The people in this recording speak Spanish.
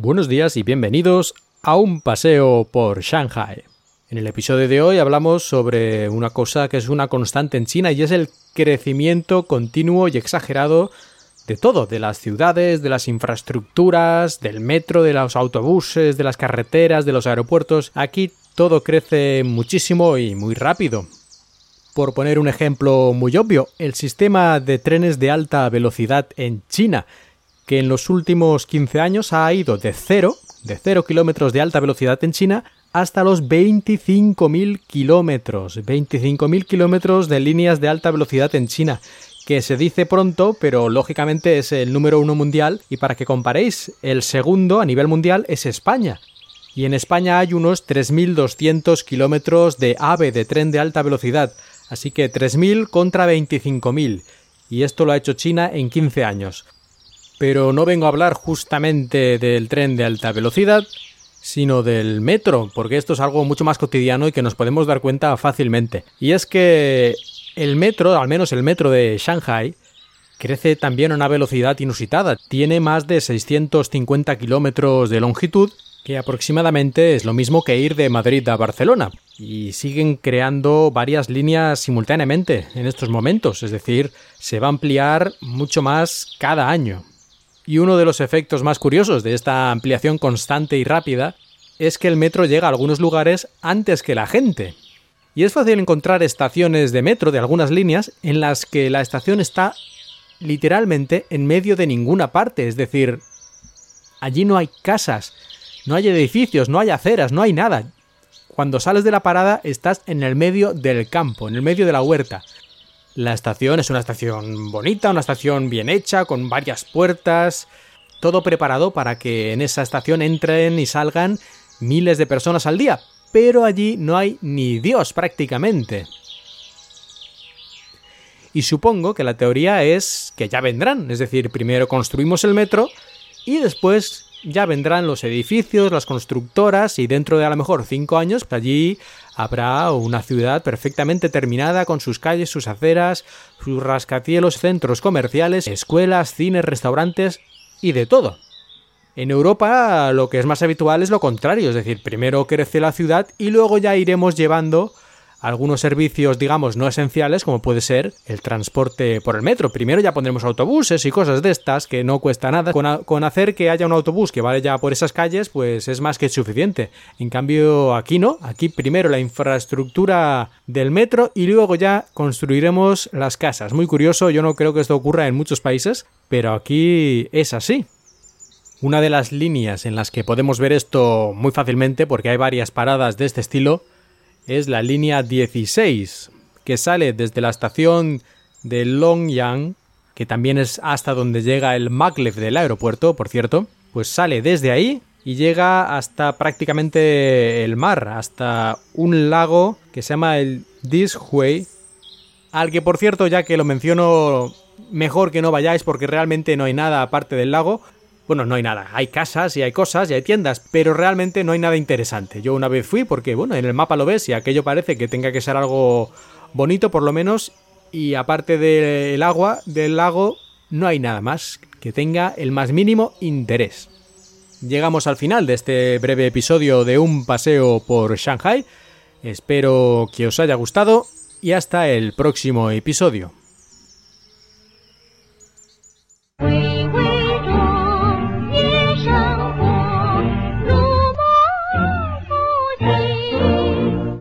Buenos días y bienvenidos a un paseo por Shanghai. En el episodio de hoy hablamos sobre una cosa que es una constante en China y es el crecimiento continuo y exagerado de todo, de las ciudades, de las infraestructuras, del metro, de los autobuses, de las carreteras, de los aeropuertos. Aquí todo crece muchísimo y muy rápido. Por poner un ejemplo muy obvio, el sistema de trenes de alta velocidad en China que en los últimos 15 años ha ido de cero, de 0 kilómetros de alta velocidad en China, hasta los 25.000 kilómetros. 25.000 kilómetros de líneas de alta velocidad en China, que se dice pronto, pero lógicamente es el número uno mundial. Y para que comparéis, el segundo a nivel mundial es España. Y en España hay unos 3.200 kilómetros de AVE, de tren de alta velocidad. Así que 3.000 contra 25.000. Y esto lo ha hecho China en 15 años pero no vengo a hablar justamente del tren de alta velocidad, sino del metro, porque esto es algo mucho más cotidiano y que nos podemos dar cuenta fácilmente. Y es que el metro, al menos el metro de Shanghai, crece también a una velocidad inusitada. Tiene más de 650 kilómetros de longitud, que aproximadamente es lo mismo que ir de Madrid a Barcelona. Y siguen creando varias líneas simultáneamente en estos momentos, es decir, se va a ampliar mucho más cada año. Y uno de los efectos más curiosos de esta ampliación constante y rápida es que el metro llega a algunos lugares antes que la gente. Y es fácil encontrar estaciones de metro de algunas líneas en las que la estación está literalmente en medio de ninguna parte, es decir, allí no hay casas, no hay edificios, no hay aceras, no hay nada. Cuando sales de la parada estás en el medio del campo, en el medio de la huerta. La estación es una estación bonita, una estación bien hecha, con varias puertas, todo preparado para que en esa estación entren y salgan miles de personas al día, pero allí no hay ni Dios prácticamente. Y supongo que la teoría es que ya vendrán, es decir, primero construimos el metro y después ya vendrán los edificios, las constructoras y dentro de a lo mejor cinco años pues allí habrá una ciudad perfectamente terminada con sus calles, sus aceras, sus rascacielos, centros comerciales, escuelas, cines, restaurantes y de todo. En Europa lo que es más habitual es lo contrario, es decir, primero crece la ciudad y luego ya iremos llevando algunos servicios, digamos, no esenciales, como puede ser el transporte por el metro. Primero ya pondremos autobuses y cosas de estas que no cuesta nada. Con, hacer que haya un autobús que vaya por esas calles, pues es más que suficiente. En cambio, aquí no. Aquí primero la infraestructura del metro y luego ya construiremos las casas. Muy curioso, yo no creo que esto ocurra en muchos países, pero aquí es así. Una de las líneas en las que podemos ver esto muy fácilmente, porque hay varias paradas de este estilo, es la línea 16, que sale desde la estación de Longyang, que también es hasta donde llega el maglev del aeropuerto, por cierto, pues sale desde ahí y llega hasta prácticamente el mar, hasta un lago que se llama el Dishui, al que por cierto, ya que lo menciono, mejor que no vayáis porque realmente no hay nada aparte del lago, bueno, no hay nada. Hay casas y hay cosas y hay tiendas, pero realmente no hay nada interesante. Yo una vez fui porque, bueno, en el mapa lo ves y aquello parece que tenga que ser algo bonito por lo menos. Y aparte del agua, del lago, no hay nada más que tenga el más mínimo interés. Llegamos al final de este breve episodio de un paseo por Shanghai. Espero que os haya gustado y hasta el próximo episodio.